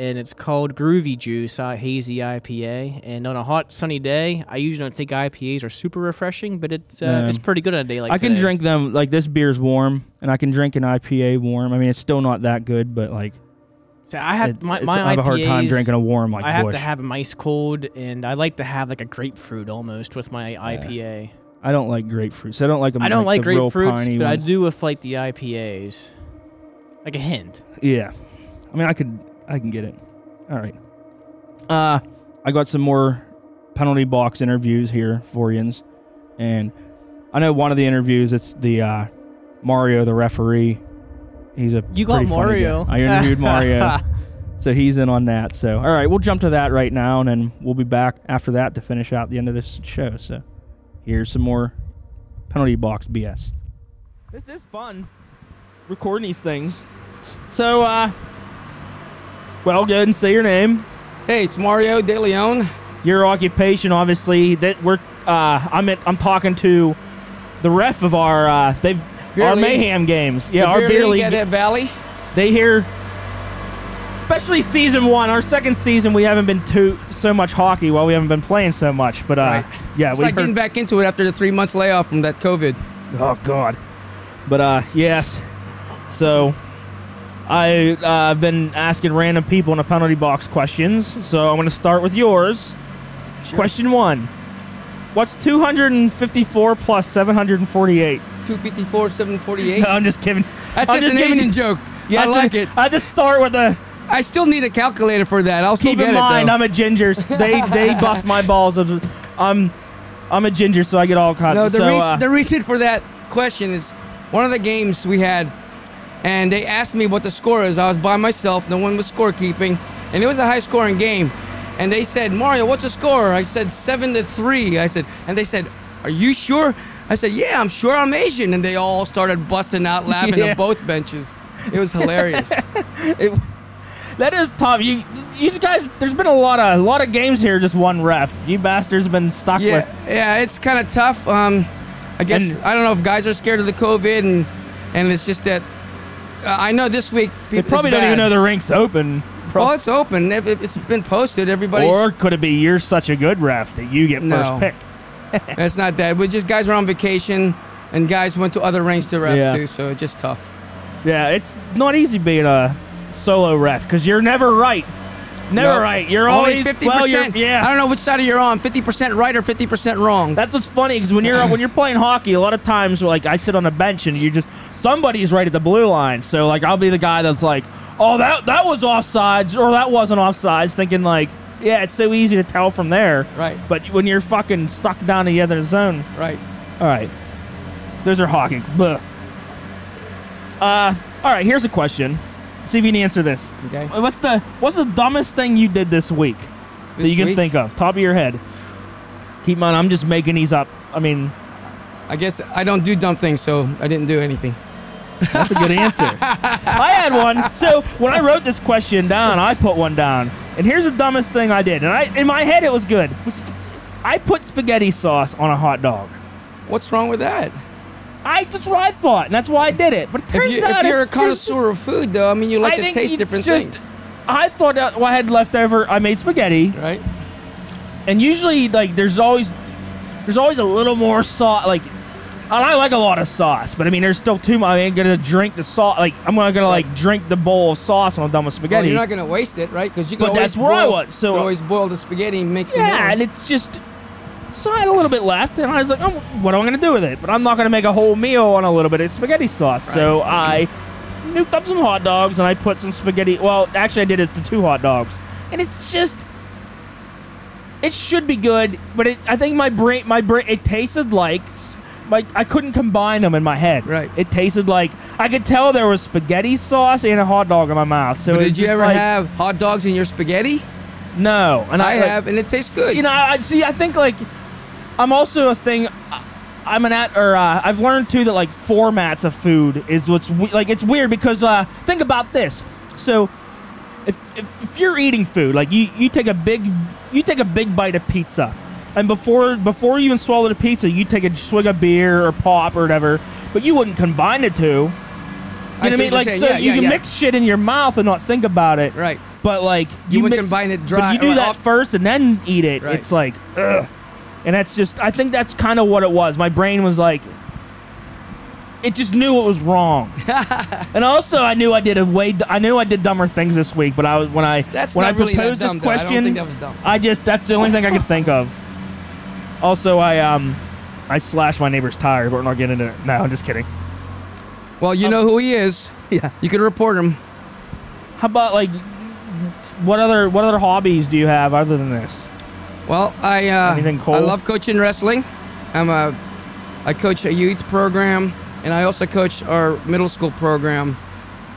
and it's called Groovy Juice uh, Hazy IPA. And on a hot sunny day, I usually don't think IPAs are super refreshing, but it's uh, Yeah. it's pretty good on a day like this. I can today. drink them like this beer's warm, and I can drink an IPA warm. I mean, it's still not that good, but like So I have it- my, my I have a hard time drinking a warm like I have Busch. to have them ice cold, and I like to have like a grapefruit almost with my IPA. I don't like grapefruit, so I don't like them. I don't like, the grapefruits, but I do with like the IPAs. Like a hint. Yeah, I mean, I could, I can get it. All right. Uh, I got some more penalty box interviews here for yins, and I know one of the interviews. It's the uh, Mario, the referee. He's a You got pretty funny guy. Mario. I interviewed Mario, (laughs) so he's in on that. So, all right, we'll jump to that right now, and then we'll be back after that to finish out the end of this show. So, here's some more penalty box BS. This is fun recording these things. So, uh, well, go ahead and say your name, Hey, it's Mario De Leon. your occupation, obviously. That we're, uh, I'm at, I'm talking to the ref of our, uh, they've Beer our league. mayhem games. Yeah, The our beer beer league league. at Valley. They hear, especially season one, our second season, we haven't been too so much hockey while we haven't been playing so much. But uh, Right. yeah, It's like getting back into it after the three months layoff from that COVID. Oh God. But uh yes. So I uh, I've been asking random people in the penalty box questions. So I'm gonna start with yours. Question one. What's 254 plus 748? 254, 748. No, I'm just kidding. That's I'm just an giving Asian joke. Yeah, I like a- it. I just start with a. I still need a calculator for that. I'll Keep in it, mind, though. I'm a ginger. They (laughs) they bust my balls. Of, I'm I'm a ginger, so I get all caught. No, the, so, reason, uh, the reason for that question is one of the games we had, and they asked me what the score is. I was by myself, no one was scorekeeping, and it was a high scoring game. And they said, Mario, what's the score? I said, seven to three. I said, and they said, Are you sure? I said, Yeah, I'm sure I'm Asian. And they all started busting out laughing Yeah. on both benches. It was hilarious. (laughs) it, that is tough. You you guys, there's been a lot of a lot of games here. Just one ref. You bastards have been stuck yeah, with. yeah, it's kind of tough. Um, I guess And- I don't know if guys are scared of the COVID, and and it's just that uh, I know this week They people probably don't even know the rink's open. Pro- Well, it's open. If it- It's been posted. Everybody. or could it be you're such a good ref that you get first No. pick? (laughs) It's not that. We just guys were on vacation, and guys went to other rinks to ref Yeah. too. So it's just tough. Yeah, it's not easy being a solo ref because you're never right. Never No. right. You're Only always fifty well, you're- percent. yeah. I don't know which side of you're on. Fifty percent right or fifty percent wrong. That's what's funny because when you're when you're playing hockey, a lot of times like I sit on a bench and you just somebody's right at the blue line. So like I'll be the guy that's like, oh that that was offsides or that wasn't offsides, thinking like, yeah, it's so easy to tell from there. Right. But when you're fucking stuck down in the other zone, Right. all right, those are hockey. Uh, all right. Here's a question. See if you can answer this. Okay. What's the what's the dumbest thing you did this week that This you can week? think of? Top of your head. Keep in mind, I'm just making these up. I mean, I guess I don't do dumb things, so I didn't do anything. that's a good answer. (laughs) I had one. So when I wrote this question down, I put one down. And here's the dumbest thing I did. And I in my head it was good. I put spaghetti sauce on a hot dog. What's wrong with that? I that's what I thought, and that's why I did it. But it If, turns you, out if you're a it's just- connoisseur of food, though, I mean, you like I to taste different just- things, I thought that well, I had leftover. I made spaghetti, right? and usually like there's always there's always a little more sauce. Like, and I like a lot of sauce, but I mean there's still too much. I ain't gonna drink the sauce. Like I'm not gonna like drink the bowl of sauce when I'm done with Well, spaghetti. you're not gonna waste it, right? Because you can But always that's where I was, so- always boil the spaghetti and more. yeah, and it's just. So I had a little bit left, and I was like, oh, "What am I gonna do with it?" But I'm not gonna make a whole meal on a little bit of spaghetti sauce. So I nuked up some hot dogs, and I put some spaghetti. Well, actually, I did it to two hot dogs, and it's just. It should be good, but it, I think my brain, my brain, it tasted like, like I couldn't combine them in my head. Right. It tasted like I could tell there was spaghetti sauce and a hot dog in my mouth. So did you ever like, have hot dogs in your spaghetti? No, and I I, like- have, and it tastes good. you know, I see. I think like I'm also a thing. I'm an at or uh, I've learned too that like formats of food is what's we- like it's weird because uh, think about this. So if, if if you're eating food, like you you take a big you take a big bite of pizza, and before before you even swallow the pizza, you take a swig of beer or pop or whatever, but you wouldn't combine the two. You know I what I mean? Like saying. so Yeah, you yeah, can yeah. mix shit in your mouth and not think about it. right. But like You would mix- combine it dry. But you do that off- first and then eat it. Right. It's like, ugh. And that's just. I think that's kind of what it was. My brain was like, it just knew it was wrong. (laughs) and also, I knew I did a way. I knew I did dumber things this week. But I was when I That's when I really proposed dumb, this though. I question. think that was dumb. I just that's the only thing I could think of. Also, I um, I slashed my neighbor's tire, but we're not getting into it. No, I'm just kidding. Well, you know who he is. (laughs) Yeah. You can report him. How about like, what other what other hobbies do you have other than this? Well, I uh? I love coaching wrestling. I'm a I coach a youth program, and I also coach our middle school program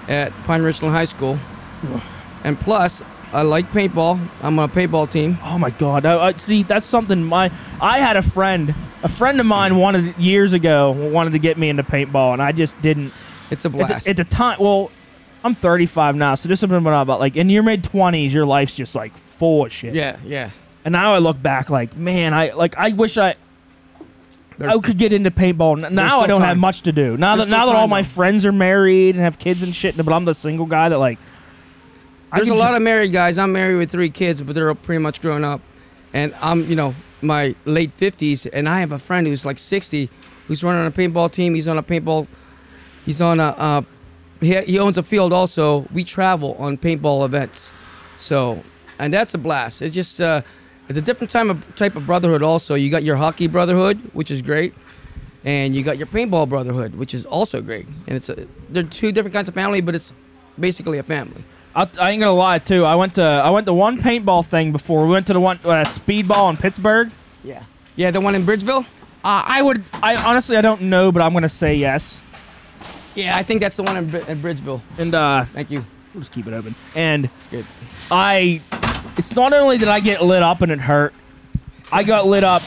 at Pine Richland High School. And plus, I like paintball. I'm on a paintball team. Oh my god! I, I see. That's something. My I had a friend. A friend of mine wanted years ago wanted to get me into paintball, and I just didn't. It's a blast. at the time, well, I'm 35 now, so this has been about like in your mid 20s, your life's just like full of shit. yeah, yeah. And now I look back, like man, I like I wish I. There's I could get into paintball. Now I don't have much to do. Now There's that now that all time, my friends are married and have kids and shit, but I'm the single guy that like. There's a lot of married guys. I'm married with three kids, but they're pretty much grown up. And I'm, you know, my late 50s, and I have a friend who's like 60, who's running a paintball team. He's on a paintball. He's on a. Uh, he, he owns a field also. We travel on paintball events, so and that's a blast. It's just uh, it's a different time of type of brotherhood. Also, you got your hockey brotherhood, which is great, and you got your paintball brotherhood, which is also great. And it's a, they're two different kinds of family, but it's basically a family. I, I ain't gonna lie too. I went to I went to one paintball thing before. We went to the one uh, speedball in Pittsburgh. Yeah. Yeah, the one in Bridgeville. Uh, I would. I honestly I don't know, but I'm gonna say yes. Yeah, I think that's the one in, in Bridgeville. And uh, Thank you. we'll just keep it open. And It's good. I, it's not only did I get lit up and it hurt. I got lit up.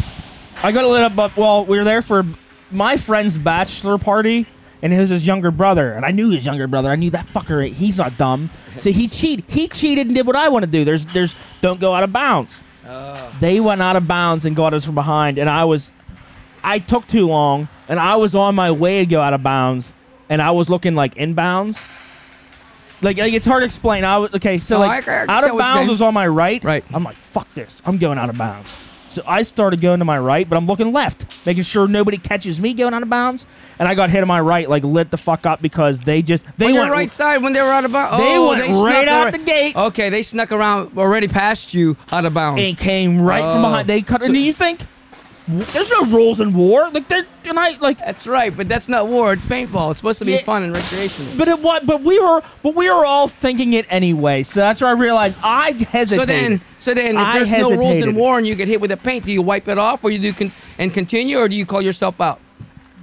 I got lit up. But well, we were there for my friend's bachelor party, and it was his younger brother, and I knew his younger brother. I knew that fucker. He's not dumb. So he cheated. He cheated and did what I want to do. There's, there's, don't go out of bounds. Oh. They went out of bounds and got us from behind, and I was, I took too long, and I was on my way to go out of bounds, and I was looking like inbounds. Like, like it's hard to explain. I was okay. So No, like I- I out get of what you're bounds saying. was on my right. Right. I'm like, fuck this. I'm going out of bounds. So I started going to my right, but I'm looking left, making sure nobody catches me going out of bounds. And I got hit on my right, like lit the fuck up because they just they on your went right side when they were out of bounds. They oh, went snuck right out the gate. Okay, they snuck around already past you out of bounds. and came right from Oh. behind. They cut. So- and do you think there's no rules in war? Like they're and I like. That's right, but that's not war. It's paintball. It's supposed to be Yeah. fun and recreational. But it what? But we were, but we were all thinking it anyway. So that's where I realized I hesitated. So then, so then, if there's no rules in war and you get hit with a paint, do you wipe it off, or you do con- and continue, or do you call yourself out?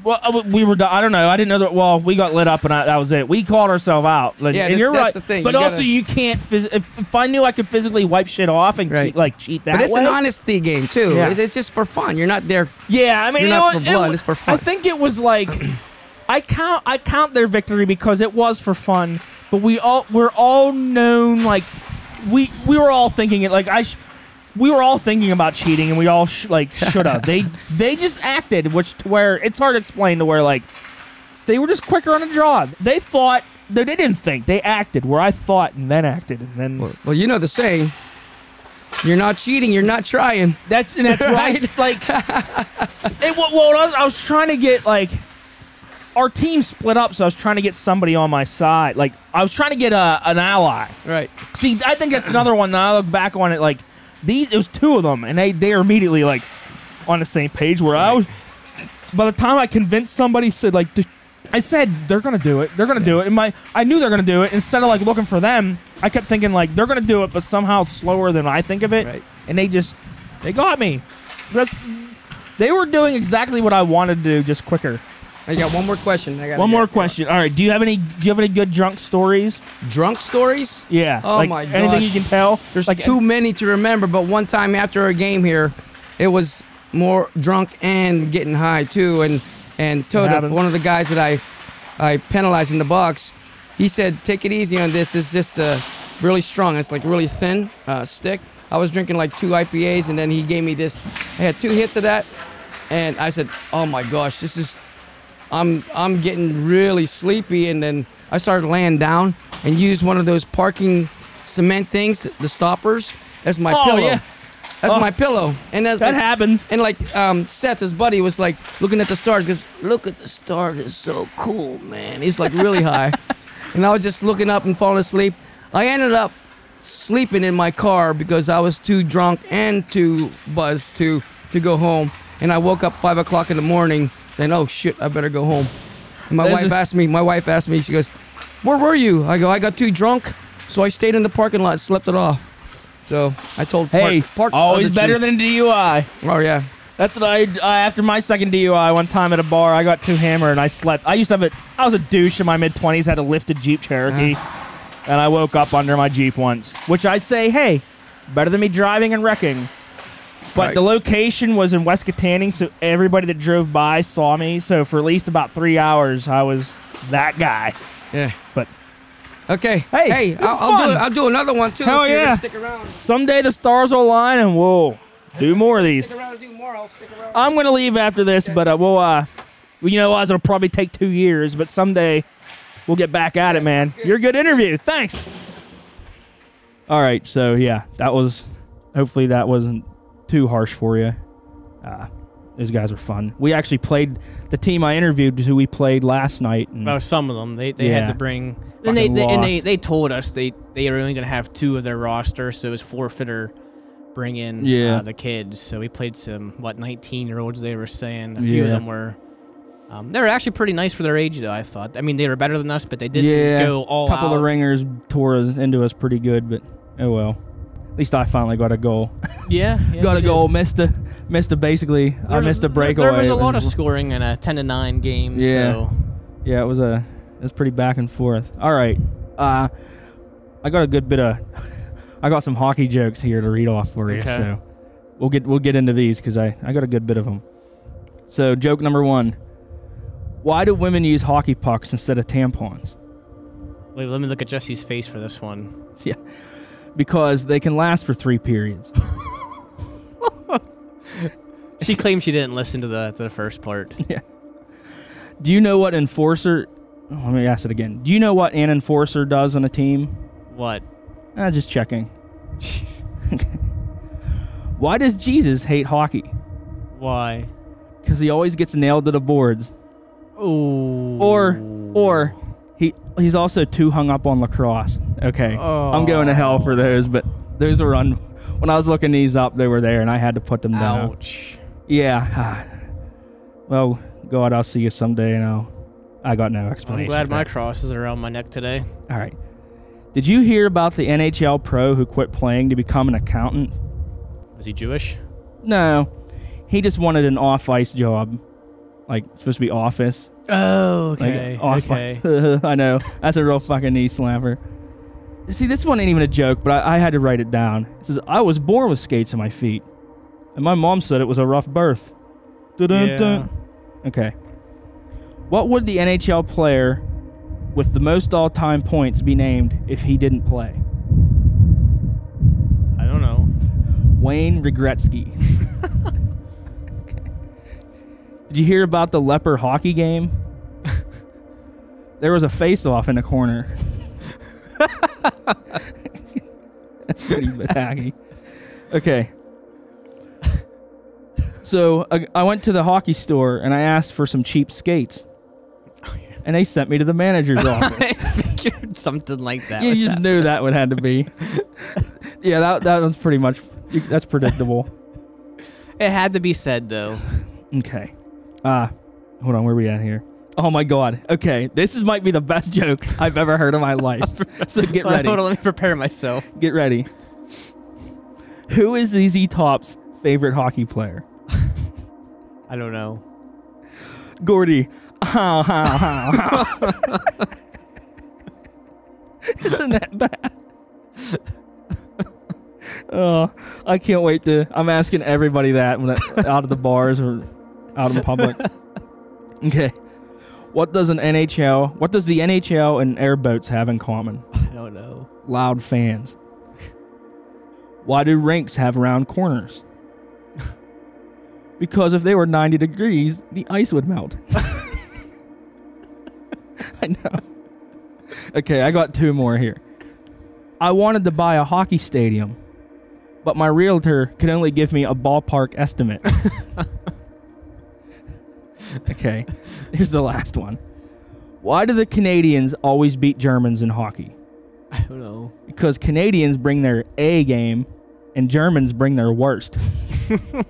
Well, uh, we were. I don't know. I didn't know that. Well, we got lit up, and I, that was it. We called ourselves out. Like, Yeah, and you're that's right. the thing. But You also, gotta- you can't. Phys- if, if I knew I could physically wipe shit off and Right. cheat, like cheat that but it's way, an honesty game too. Yeah. It's just for fun. You're not there. Yeah, I mean, You're you not know for what? It blood, it's for fun. I think it was like, (clears throat) I count, I count their victory because it was for fun. But we all, we're all known like, we we were all thinking it like I. Sh- we were all thinking about cheating, and we all sh- like should have. they (laughs) they just acted, which to where it's hard to explain to where like they were just quicker on a draw. They thought they didn't think. They acted where I thought and then acted, and then Well, well, you know the saying. You're not cheating. You're not trying. That's and that's right. (laughs) Right. Like, it, well, well, I was, I was trying to get like our team split up, so I was trying to get somebody on my side. Like, I was trying to get a an ally. Right. See, I think that's another one. Now I look back on it, like these, it was two of them, and they they are immediately like on the same page. Where I was, by the time I convinced somebody, said like. I said they're gonna do it. They're gonna do it. And my, I knew they're gonna do it. Instead of like looking for them, I kept thinking like they're gonna do it, but somehow slower than I think of it. Right. And they just, they got me. That's, they were doing exactly what I wanted to do, just quicker. I got one more question. I got One more question. All right. Do you have any? Do you have any good drunk stories? Drunk stories? Yeah. Oh like my gosh. Anything you can tell? There's like, too many to remember, but one time after a game here, it was more drunk and getting high too. And and happens. one of the guys that I I penalized in the box, he said, "Take it easy on this. It's just uh, really strong. It's like really thin uh, stick." I was drinking like two IPAs, and then he gave me this. I had two hits of that, and I said, "Oh my gosh, this is." I'm I'm getting really sleepy, and then I started laying down and used one of those parking cement things, the stoppers, as my Oh, pillow. yeah. That's Oh. my pillow, and that happens. and like um, Seth, his buddy, was like looking at the stars. Goes, look at the stars, it's so cool, man. He's like really (laughs) high, and I was just looking up and falling asleep. I ended up sleeping in my car because I was too drunk and too buzzed to to go home. And I woke up five o'clock in the morning saying, "Oh shit, I better go home." And my There's wife asked me. My wife asked me. She goes, "Where were you?" I go, "I got too drunk, so I stayed in the parking lot, and slept it off." So I told Hey, part, of always better than DUI. Oh yeah. That's what I, I after my second DUI one time at a bar, I got too hammered and I slept. I used to have it. I was a douche in my mid twenties, had a lifted Jeep Cherokee, uh-huh. and I woke up under my Jeep once. Which I say, hey, better than me driving and wrecking. But Right. the location was in West Kittanning, so everybody that drove by saw me. So for at least about three hours, I was that guy. Yeah. But Okay. Hey, hey, I'll, I'll do I'll do another one too. Hell yeah. Stick around. someday the stars will align and we'll do more of these. Stick around and do more. I'll stick around. I'm gonna leave after this, but uh, we'll uh, you know, it'll probably take two years, but someday we'll get back at it, man. You're a good interview. Thanks. All right, so yeah, that was. Hopefully, that wasn't too harsh for you. Uh, those guys were fun. We actually played the team I interviewed, who we played last night. And Oh, some of them they, they Yeah. had to bring. And they, they and they, they told us they they are only gonna have two of their roster, so it was forfeiter bring in Yeah. uh, the kids. So we played some what 19 year olds. They were saying a few of them were Um, they were actually pretty nice for their age, though. I thought. I mean, they were better than us, but they didn't yeah, go all a couple out. of ringers tore us into us pretty good, but oh well. At least I finally got a goal. (laughs) yeah, yeah got a did. goal. Missed a missed a basically. I missed a breakaway. There was a lot of scoring in a ten to nine game. Yeah. So. Yeah, it was a it was pretty back and forth. All right, uh, I got a good bit of (laughs) I got some hockey jokes here to read off for you. Okay. So we'll get we'll get into these because I I got a good bit of them. So joke number one: Why do women use hockey pucks instead of tampons? Wait, let me look at Jesse's face for this one. Yeah, because they can last for three periods. (laughs) She claims she didn't listen to the to the first part. (laughs) Yeah. Do you know what enforcer? oh, let me ask it again. Do you know what an enforcer does on a team? What? Ah, just checking. (laughs) Why does Jesus hate hockey? Why? Because he always gets nailed to the boards. Ooh. Or, or he he's also too hung up on lacrosse. Okay, I'm going to hell for those, but those were on. When I was looking these up, they were there, and I had to put them down. Ouch. Yeah. well, God, I'll see you someday, and I'll. I got no explanation. I'm glad my cross is around my neck today. All right. Did you hear about the NHL pro who quit playing to become an accountant? Is he Jewish? No, he just wanted an off-ice job, like supposed to be office. Oh, Like, okay. off okay. (laughs) I know that's a real fucking knee slapper. See, this one ain't even a joke, but I, I had to write it down. It says, "I was born with skates on my feet, and my mom said it was a rough birth." Dun-dun-dun. Okay. What would the NHL player with the most all-time points be named if he didn't play? I don't know. Wayne Regretsky. okay. (laughs) (laughs) Did you hear about the leper hockey game? (laughs) there was a face-off in the corner. That's pretty tacky. Okay. So I, I went to the hockey store and I asked for some cheap skates. And they sent me to the manager's (laughs) office. I figured something like that. you was just happening. knew that would had to be. (laughs) yeah, that that was pretty much that's predictable. It had to be said though. Okay. Uh hold on, where are we at here? Oh my god. Okay, this is might be the best (laughs) joke I've ever heard in my life. (laughs) so get ready. Hold on, let me prepare myself. Get ready. Who is ZZ Top's favorite hockey player? (laughs) I don't know. Gordie. Howe, how, how. Isn't that bad? oh, I can't wait to. I'm asking everybody that when I- out of the bars or out in public. Okay. What does an NHL? What does the NHL and airboats have in common? (laughs) I don't know. Loud fans. (laughs) Why do rinks have round corners? because if they were 90 degrees, the ice would melt. (laughs) I know. Okay, I got two more here. I wanted to buy a hockey stadium, but my realtor could only give me a ballpark estimate. (laughs) okay, here's the last one. Why do the Canadians always beat Germans in hockey? I don't know. Because Canadians bring their A game and Germans bring their worst. (laughs) (laughs)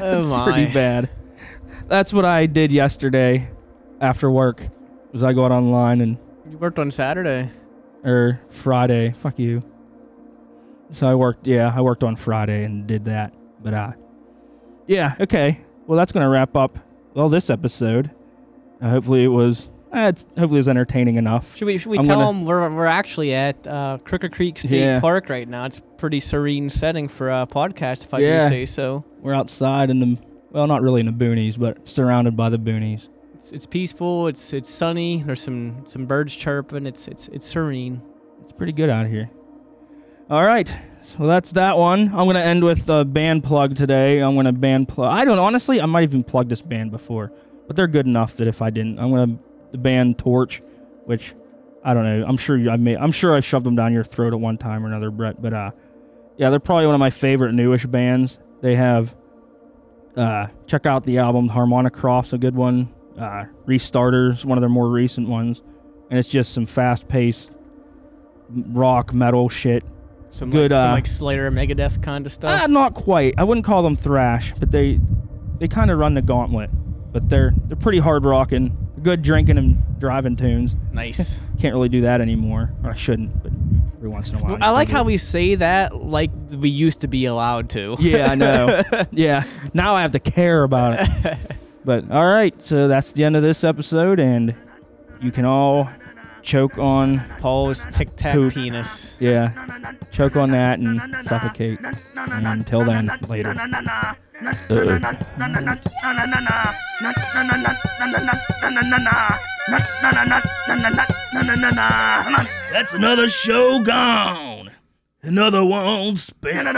Oh That's my. pretty bad. That's what I did yesterday after work. Was I got online and You worked on Saturday. or Friday. Fuck you. So I worked. Yeah, I worked on Friday and did that. But uh, yeah. Okay. Well, that's gonna wrap up. Well, this episode. Uh, hopefully it was. Uh, it's hopefully it was entertaining enough. Should we should we I'm tell gonna- them we're we're actually at uh, Crooked Creek State Yeah. Park right now? It's a pretty serene setting for a podcast, if I Yeah. say so. We're outside in the well, not really in the boonies, but surrounded by the boonies. It's, it's peaceful. It's it's sunny. There's some some birds chirping. It's it's it's serene. It's pretty good out here. All right. Well, that's that one. I'm to end with a band plug today. I'm to band plug. I don't honestly, I might even plug this band before, but they're good enough that if I didn't, I'm to the band Torche, which I don't know. I'm sure I may, I'm sure I shoved them down your throat at one time or another, Brett. But uh, yeah, they're probably one of my favorite newish bands. They have uh, check out the album Harmonicraft's a good one. Uh, Restarter's, one of their more recent ones, and it's just some fast paced rock metal shit. Some Good, like, some uh, like Slayer, Megadeth kind of stuff. Ah, not quite. I wouldn't call them thrash, but they they kind of run the gauntlet. but they're they're pretty hard rocking, good drinking and driving tunes. Nice. (laughs) Can't really do that anymore, or I shouldn't, but every once in a while. I like how do. we say that like we used to be allowed to. (laughs) Yeah, I know. (laughs) yeah, now I have to care about it. But all right, so that's the end of this episode, and you can all choke on Paul's tic tac penis. yeah, choke on that and suffocate. And until then, later. That's another show gone. Another one spent.